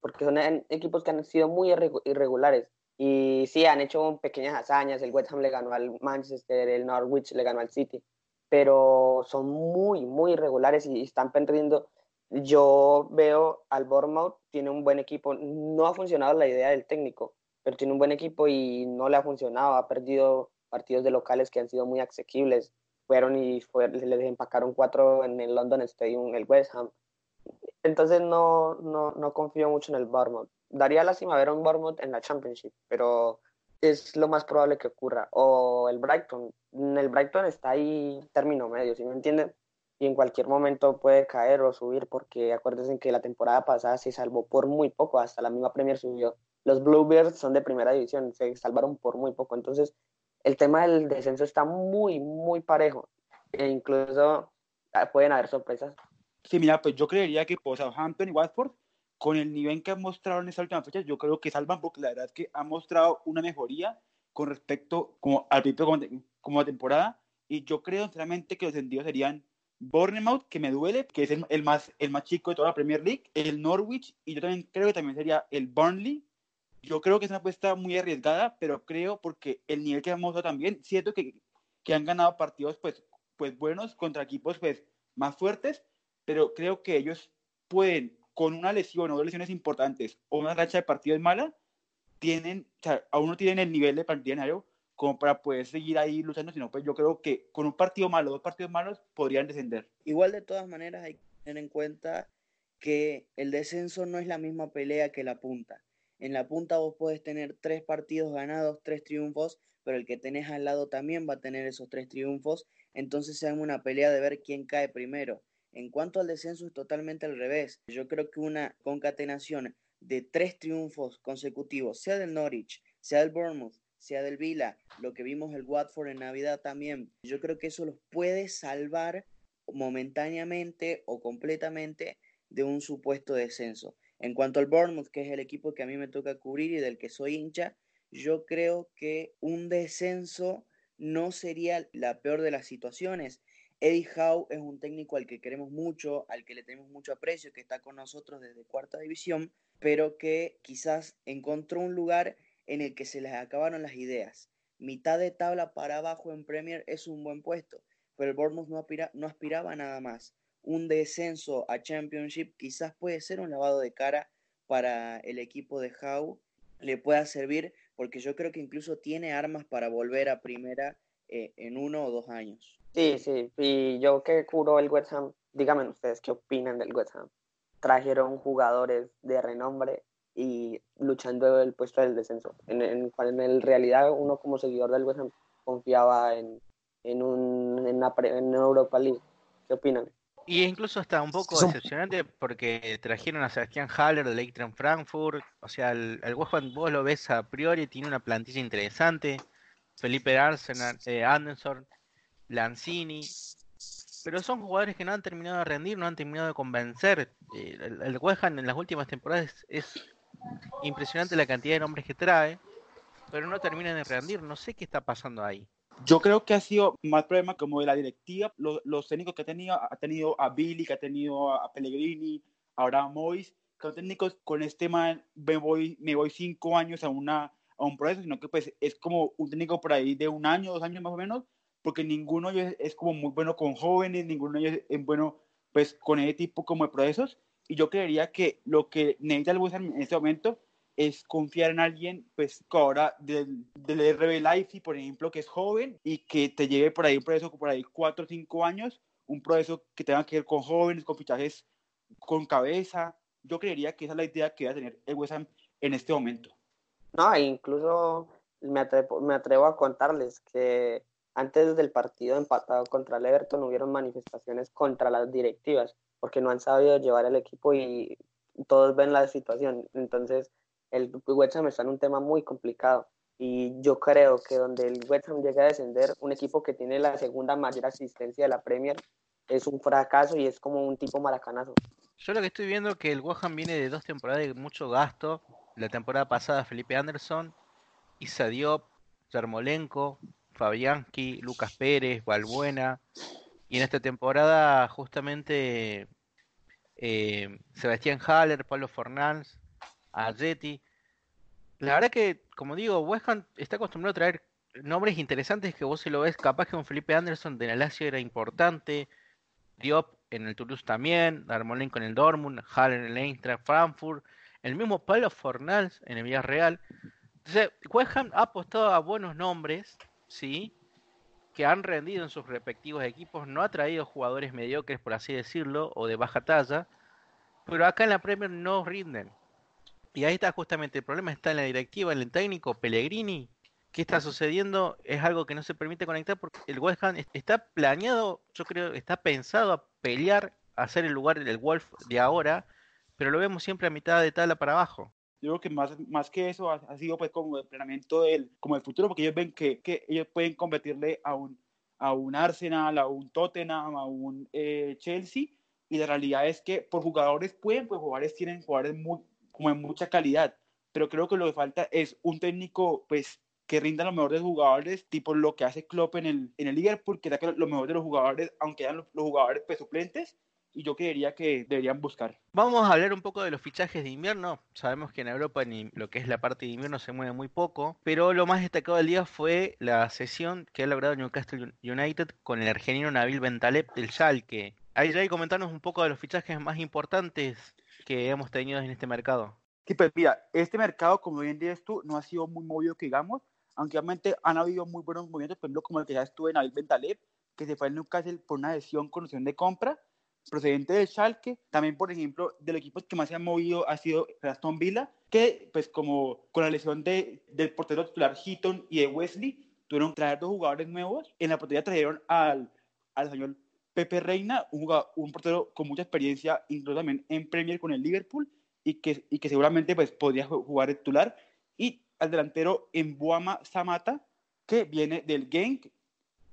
porque son equipos que han sido muy irregulares. Y sí, han hecho pequeñas hazañas, el West Ham le ganó al Manchester, el Norwich le ganó al City, pero son muy, muy irregulares y están perdiendo. Yo veo al Bournemouth, tiene un buen equipo, no ha funcionado la idea del técnico, pero tiene un buen equipo y no le ha funcionado. Ha perdido partidos de locales que han sido muy asequibles. Fueron y fue, les empacaron cuatro en el London Stadium, el West Ham. Entonces no, no, no confío mucho en el Bournemouth. Daría lástima ver a un Bournemouth en la Championship, pero es lo más probable que ocurra. O el Brighton. El Brighton está ahí término medio, ¿sí me entienden? Y en cualquier momento puede caer o subir, porque acuérdense que la temporada pasada se salvó por muy poco, hasta la misma Premier subió los Bluebirds son de primera división, se salvaron por muy poco. Entonces, el tema del descenso está muy, muy parejo. E incluso ah, pueden haber sorpresas. Sí, mira, pues yo creería que pues, Southampton y Watford, con el nivel que han mostrado en esta última fecha, yo creo que salvan porque la verdad es que han mostrado una mejoría con respecto como al principio como, como temporada. Y yo creo sinceramente que los sentidos serían Bournemouth, que me duele, que es el, más, el más chico de toda la Premier League, el Norwich, y yo también creo que también sería el Burnley. Yo creo que es una apuesta muy arriesgada, pero creo porque el nivel que hemos dado también, siento que, que han ganado partidos pues, pues buenos contra equipos pues más fuertes, pero creo que ellos pueden, con una lesión o dos lesiones importantes o una racha de partidos mala, tienen, o sea, aún no tienen el nivel de partida como para poder seguir ahí luchando, sino pues yo creo que con un partido malo, dos partidos malos, podrían descender. Igual de todas maneras hay que tener en cuenta que el descenso no es la misma pelea que la punta. En la punta vos podés tener tres partidos ganados, tres triunfos, pero el que tenés al lado también va a tener esos tres triunfos, entonces se una pelea de ver quién cae primero. En cuanto al descenso es totalmente al revés. Yo creo que una concatenación de tres triunfos consecutivos, sea del Norwich, sea del Bournemouth, sea del Vila, lo que vimos el Watford en Navidad también, yo creo que eso los puede salvar momentáneamente o completamente de un supuesto descenso. En cuanto al Bournemouth, que es el equipo que a mí me toca cubrir y del que soy hincha, yo creo que un descenso no sería la peor de las situaciones. Eddie Howe es un técnico al que queremos mucho, al que le tenemos mucho aprecio, que está con nosotros desde cuarta división, pero que quizás encontró un lugar en el que se les acabaron las ideas. Mitad de tabla para abajo en Premier es un buen puesto, pero el Bournemouth no, no aspiraba a nada más. Un descenso a Championship quizás puede ser un lavado de cara para el equipo de Howe, le pueda servir porque yo creo que incluso tiene armas para volver a primera eh, en uno o dos años. Sí, sí, y yo que curo el West Ham, díganme ustedes qué opinan del West Ham. Trajeron jugadores de renombre y luchando el puesto del descenso. En, en, realidad uno como seguidor del West Ham confiaba en, en, un, en, una, en Europa League. ¿Qué opinan? Y incluso está un poco decepcionante porque trajeron a Sebastián Haller del Eintracht Frankfurt. O sea, el, el West Ham vos lo ves a priori, tiene una plantilla interesante. Felipe Arsenal, eh, Anderson, Lanzini. Pero son jugadores que no han terminado de rendir, no han terminado de convencer. Eh, el, el West Ham en las últimas temporadas es impresionante la cantidad de nombres que trae, pero no terminan de rendir. No sé qué está pasando ahí. Yo creo que ha sido más problema como de la directiva, los, los técnicos que ha tenido, ha tenido a Billy, que ha tenido a Pellegrini, ahora a Mois, que son técnicos con este man, me voy, me voy cinco años a, una, a un proceso, sino que pues es como un técnico por ahí de un año, dos años más o menos, porque ninguno de ellos es como muy bueno con jóvenes, ninguno de ellos es bueno pues con ese tipo como de procesos, y yo creería que lo que necesita el West en este momento es confiar en alguien, pues, que ahora del, RB Life, por ejemplo, que es joven y que te lleve por ahí un proceso por ahí cuatro o cinco años, un proceso que tenga que ver con jóvenes, con fichajes con cabeza. Yo creería que esa es la idea que va a tener el West Ham en este momento. No, e incluso me atrevo, me atrevo a contarles que antes del partido empatado contra el Everton hubieron manifestaciones contra las directivas porque no han sabido llevar el equipo y todos ven la situación. Entonces, el West Ham está en un tema muy complicado. Y yo creo que donde el West Ham llegue a descender, un equipo que tiene la segunda mayor asistencia de la Premier, es un fracaso y es como un tipo maracanazo. Yo lo que estoy viendo es que el West Ham viene de dos temporadas de mucho gasto. La temporada pasada Felipe Anderson, Isa Diop, Yarmolenko, Fabianski, Lucas Pérez, Valbuena, y en esta temporada, justamente, eh, Sebastián Haller, Pablo Fornals, Argetti. La verdad que, como digo, West Ham está acostumbrado a traer nombres interesantes que vos se lo ves. Capaz que un Felipe Anderson de la Lazio era importante. Diop en el Toulouse también. Darmolenko en el Dortmund. Haller en el Eintracht Frankfurt. El mismo Pablo Fornals en el Villarreal. Entonces, West Ham ha apostado a buenos nombres, ¿sí? que han rendido en sus respectivos equipos, no ha traído jugadores mediocres, por así decirlo, o de baja talla, pero acá en la Premier no rinden. Y ahí está justamente el problema, está en la directiva, en el técnico, Pellegrini. ¿Qué está sucediendo? Es algo que no se permite conectar porque el West Ham está planeado, yo creo, está pensado a pelear, a hacer el lugar del Wolf de ahora, pero lo vemos siempre a mitad de tabla para abajo. Yo creo que más, más que eso ha, sido pues como el planeamiento del como el futuro, porque ellos ven que, que ellos pueden competirle a un, a un Arsenal, a un Tottenham, a un eh, Chelsea, y la realidad es que por jugadores pueden, pues jugadores tienen jugadores muy, como en mucha calidad, pero creo que lo que falta es un técnico pues que rindan lo mejor de jugadores, tipo lo que hace Klopp en el, en el Liverpool, que saque lo mejor de los jugadores, aunque sean los, jugadores pues, suplentes, y yo creería que deberían buscar. Vamos a hablar un poco de los fichajes de invierno. Sabemos que en Europa ni lo que es la parte de invierno se mueve muy poco, pero lo más destacado del día fue la sesión que ha logrado Newcastle United con el argentino Nabil Bentaleb del Schalke. Ahí ya comentarnos un poco de los fichajes más importantes que hemos tenido en este mercado. Sí, pues mira, este mercado, como bien dices tú, no ha sido muy movido que digamos, aunque obviamente han habido muy buenos movimientos, por ejemplo, como el que ya estuve en Nabil Bentaleb, que se fue al Newcastle por una adhesión con opción de compra, procedente de Schalke. También, por ejemplo, del equipo que más se ha movido ha sido Aston Villa, que pues como con la lesión de, del portero titular Heaton y de Wesley, tuvieron que traer dos jugadores nuevos. En la portería trajeron al, al español Pepe Reina, un, portero con mucha experiencia, incluso también en Premier con el Liverpool, y que, y que seguramente pues, podría jugar titular. Y al delantero Embuama Samata, que viene del Genk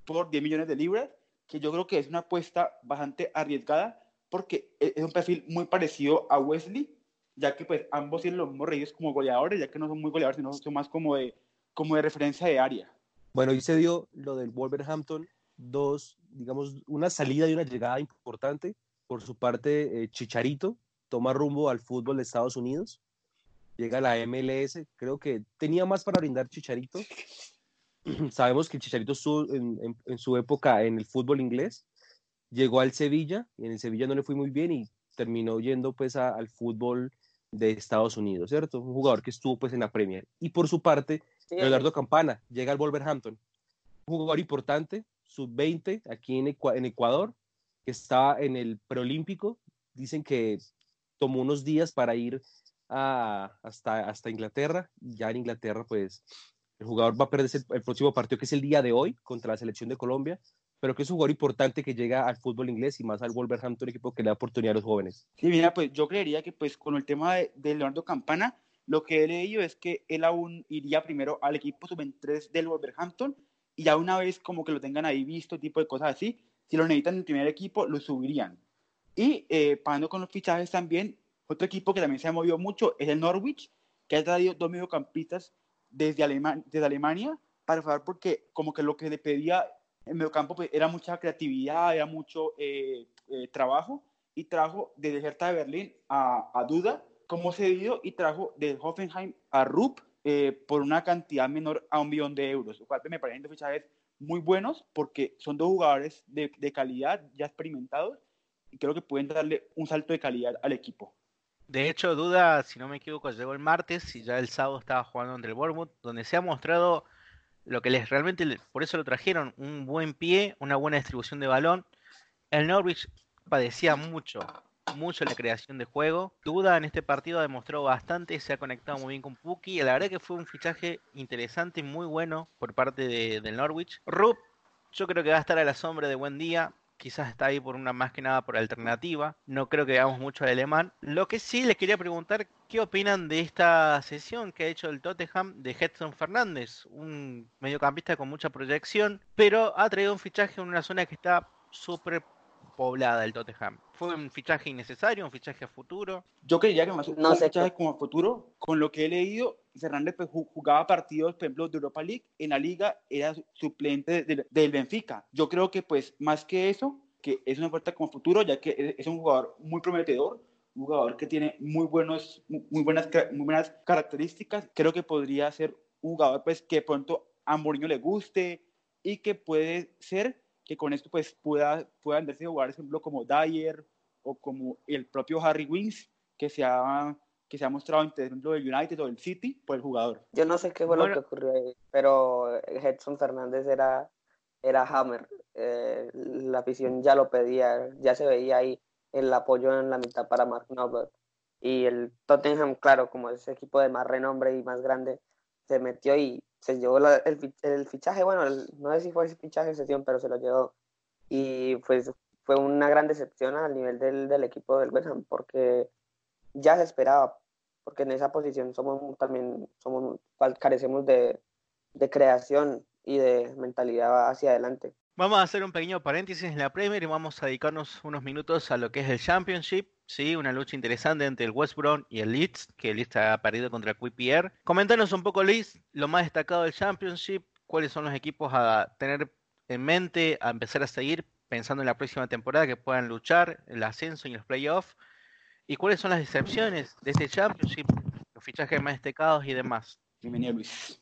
por 10 millones de libras que yo creo que es una apuesta bastante arriesgada porque e-, es un perfil muy parecido a Wesley, ya que pues ambos tienen los mismos reyes como goleadores, ya que no son muy goleadores, sino son más como de, como de referencia de área. Bueno, y se dio lo del Wolverhampton, dos, digamos, una salida y una llegada importante. Por su parte, eh, Chicharito toma rumbo al fútbol de Estados Unidos, llega a la MLS, creo que tenía más para brindar Chicharito, sabemos que Chicharito estuvo en, en, su época en el fútbol inglés, llegó al Sevilla, y en el Sevilla no le fue muy bien y terminó yendo pues a, al fútbol de Estados Unidos, ¿cierto? Un jugador que estuvo pues en la Premier. Y por su parte, sí, Leonardo Campana llega al Wolverhampton, un jugador importante, sub-20 aquí en, Ecuador, que estaba en el preolímpico, dicen que tomó unos días para ir hasta, Inglaterra, ya en Inglaterra pues el jugador va a perder el próximo partido, que es el día de hoy, contra la selección de Colombia, pero que es un jugador importante que llega al fútbol inglés y más al Wolverhampton, equipo que le da oportunidad a los jóvenes. Sí, mira, pues yo creería que pues con el tema de, de Leonardo Campana, lo que he leído es que él aún iría primero al equipo sub-23 del Wolverhampton y ya una vez como que lo tengan ahí visto, tipo de cosas así, si lo necesitan en el primer equipo, lo subirían. Y eh, pagando con los fichajes también, otro equipo que también se ha movido mucho es el Norwich, que ha traído dos mediocampistas desde, Alema desde Alemania para jugar porque como que lo que le pedía en medio campo pues, era mucha creatividad, era mucho eh, eh, trabajo y trajo desde Hertha de Berlín a, a Duda como cedido y trajo de Hoffenheim a Rupp eh, por una cantidad menor a un millón de euros, lo cual me parecen dos fichajes muy buenos porque son dos jugadores de, de calidad ya experimentados y creo que pueden darle un salto de calidad al equipo. De hecho, Duda, si no me equivoco, llegó el martes y ya el sábado estaba jugando entre el donde se ha mostrado lo que les realmente, por eso lo trajeron, un buen pie, una buena distribución de balón. El Norwich padecía mucho, mucho la creación de juego. Duda en este partido ha demostrado bastante, se ha conectado muy bien con Puki. La verdad que fue un fichaje interesante y muy bueno por parte de, del Norwich. Rupp, yo creo que va a estar a la sombra de buen día quizás está ahí por una más que nada por alternativa. No creo que veamos mucho al alemán. Lo que sí les quería preguntar, ¿qué opinan de esta sesión que ha hecho el Tottenham de Edson Fernández? Un mediocampista con mucha proyección, pero ha traído un fichaje en una zona que está súper poblada el Tottenham. ¿Fue un fichaje innecesario, un fichaje a futuro? Yo creía que más no un sé fichaje como a futuro. Con lo que he leído, Fernández pues, jugaba partidos, por ejemplo, de Europa League. En la liga era suplente del, del Benfica. Yo creo que, pues, más que eso, que es una oferta como futuro, ya que es un jugador muy prometedor, un jugador que tiene muy, buenos, muy, buenas, muy buenas características. Creo que podría ser un jugador pues, que pronto a Mourinho le guste y que puede ser que con esto pues pueda, puedan verse jugadores, por ejemplo, como Dyer o como el propio Harry Wings, que se ha, que se ha mostrado dentro del United o del City por el jugador. Yo no sé qué fue bueno, lo que ocurrió ahí, pero Edson Fernández era, era Hammer. Eh, la afición ya lo pedía, ya se veía ahí el apoyo en la mitad para Mark Noble. Y el Tottenham, claro, como es equipo de más renombre y más grande, se metió y se llevó la, el, el, fichaje, bueno, el, no sé si fue ese fichaje sesión, pero se lo llevó. Y pues fue una gran decepción al nivel del, del equipo del West Ham, porque ya se esperaba, porque en esa posición somos también, somos, carecemos de, de creación y de mentalidad hacia adelante. Vamos a hacer un pequeño paréntesis en la Premier y vamos a dedicarnos unos minutos a lo que es el Championship. ¿Sí? Una lucha interesante entre el West Brom y el Leeds, que el Leeds ha perdido contra el QPR. Comentanos un poco, Liz, lo más destacado del Championship, cuáles son los equipos a tener en mente, a empezar a seguir pensando en la próxima temporada que puedan luchar, el ascenso y los playoffs, y cuáles son las decepciones de este Championship, los fichajes más destacados y demás. Bienvenido, Luis.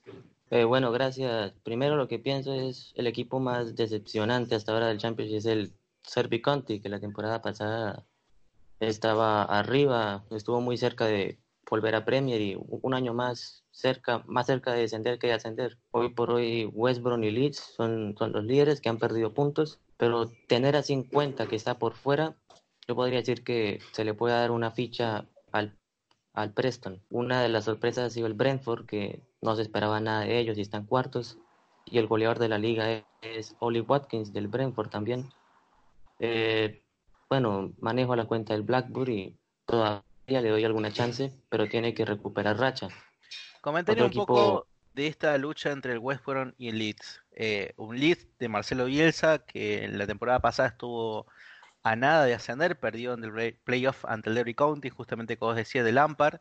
Eh, bueno, gracias. Primero lo que pienso es el equipo más decepcionante hasta ahora del Championship es el Serbi Conti, que la temporada pasada estaba arriba, estuvo muy cerca de volver a Premier y un año más cerca, más cerca de descender que de ascender. Hoy por hoy West Brom y Leeds son, son los líderes que han perdido puntos, pero tener así en que está por fuera, yo podría decir que se le puede dar una ficha al, al Preston. Una de las sorpresas ha sido el Brentford, que no se esperaba nada de ellos y están cuartos. Y el goleador de la liga es, es Oli Watkins del Brentford también. Eh, bueno, manejo la cuenta del Blackburn y todavía le doy alguna chance, pero tiene que recuperar racha. Otro un equipo- poco de esta lucha entre el West Brom y el Leeds. Eh, un Leeds de Marcelo Bielsa que en la temporada pasada estuvo a nada de ascender, perdió en el play- playoff ante el Derby County, justamente como os decía, de Lampard.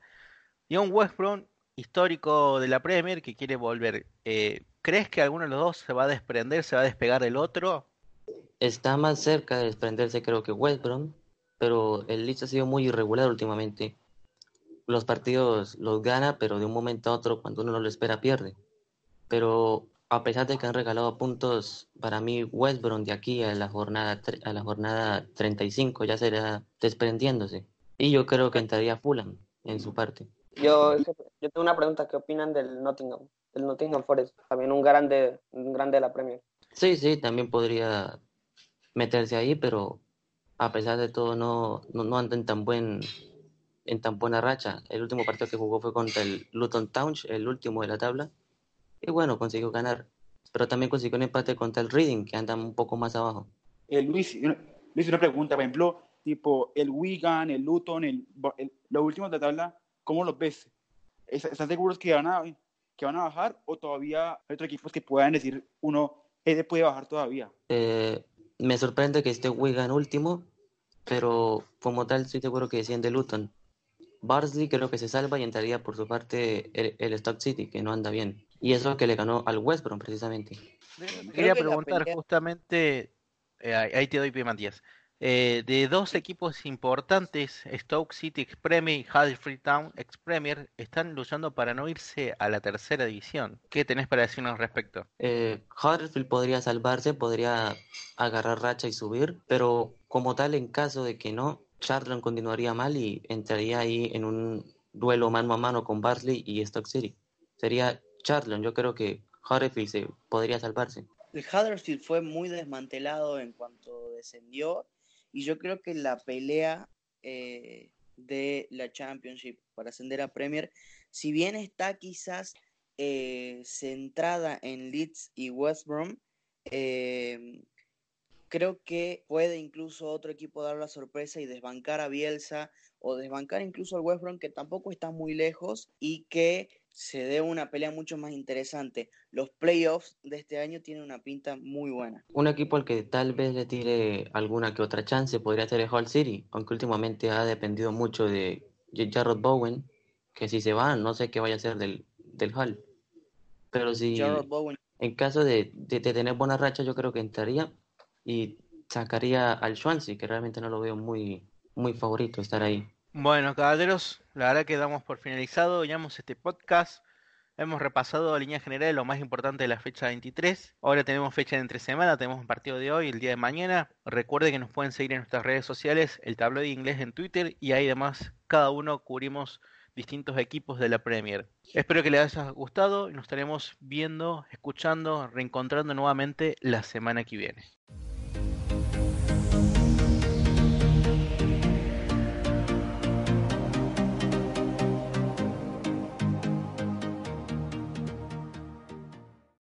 Y a un West Brom histórico de la Premier que quiere volver. Eh, ¿Crees que alguno de los dos se va a desprender, se va a despegar del otro? Está más cerca de desprenderse creo que West Brom, pero el Leeds ha sido muy irregular últimamente. Los partidos los gana, pero de un momento a otro, cuando uno no lo espera, pierde. Pero a pesar de que han regalado puntos, para mí West Brom de aquí a la jornada, a la jornada 35 ya será desprendiéndose. Y yo creo que entraría Fulham en su parte. Yo, yo tengo una pregunta, ¿qué opinan del Nottingham? Del Nottingham Forest, también un grande, un grande de la Premier. Sí, sí, también podría meterse ahí, pero a pesar de todo no, no, no anda en tan buen en tan buena racha. El último partido que jugó fue contra el Luton Town, el último de la tabla, y bueno, consiguió ganar. Pero también consiguió un empate contra el Reading, que anda un poco más abajo. Eh, Luis, Luis, una pregunta, por ejemplo, tipo el Wigan, el Luton, el, el- los últimos de la tabla, ¿cómo los ves? ¿Es- ¿Están seguros que van, a, que van a bajar o todavía hay otros equipos que puedan decir uno, ese puede bajar todavía? Eh, me sorprende que esté Wigan último, pero como tal estoy seguro que desciende Luton. Barnsley creo que se salva y entraría por su parte el, el Stock City, que no anda bien. Y eso que le ganó al West Brom precisamente. Creo quería que preguntar pelea- justamente, eh, ahí ahí te doy pie, Matías, eh, de dos equipos importantes, Stoke City ex Premier y Huddersfield Town ex Premier, están luchando para no irse a la tercera división. ¿Qué tenés para decirnos al respecto? Eh, Huddersfield podría salvarse, podría agarrar racha y subir, pero como tal, en caso de que no, Charlton continuaría mal y entraría ahí en un duelo mano a mano con Barnsley y Stock City. Sería Charlton, yo creo que Huddersfield se podría salvarse. El Huddersfield fue muy desmantelado en cuanto descendió y yo creo que la pelea eh, de la Championship para ascender a Premier, si bien está quizás eh, centrada en Leeds y West Brom, eh, creo que puede incluso otro equipo dar la sorpresa y desbancar a Bielsa o desbancar incluso al West Brom que tampoco está muy lejos y que se dé una pelea mucho más interesante. Los playoffs de este año tienen una pinta muy buena. Un equipo al que tal vez le tire alguna que otra chance podría ser el Hull City, aunque últimamente ha dependido mucho de Jarrod Bowen, que si se va, no sé qué vaya a ser del, del Hull. Pero si Bowen en caso de, de- de tener buena racha, yo creo que entraría y sacaría al Swansea, que realmente no lo veo muy, muy favorito estar ahí. Bueno, caballeros, la verdad que damos por finalizado, llevamos este podcast. Hemos repasado a línea general lo más importante de la fecha 23. Ahora tenemos fecha de entre semana, tenemos un partido de hoy, el día de mañana. Recuerden que nos pueden seguir en nuestras redes sociales, el tabloide inglés en Twitter y ahí además cada uno cubrimos distintos equipos de la Premier. Espero que les haya gustado y nos estaremos viendo, escuchando, reencontrando nuevamente la semana que viene.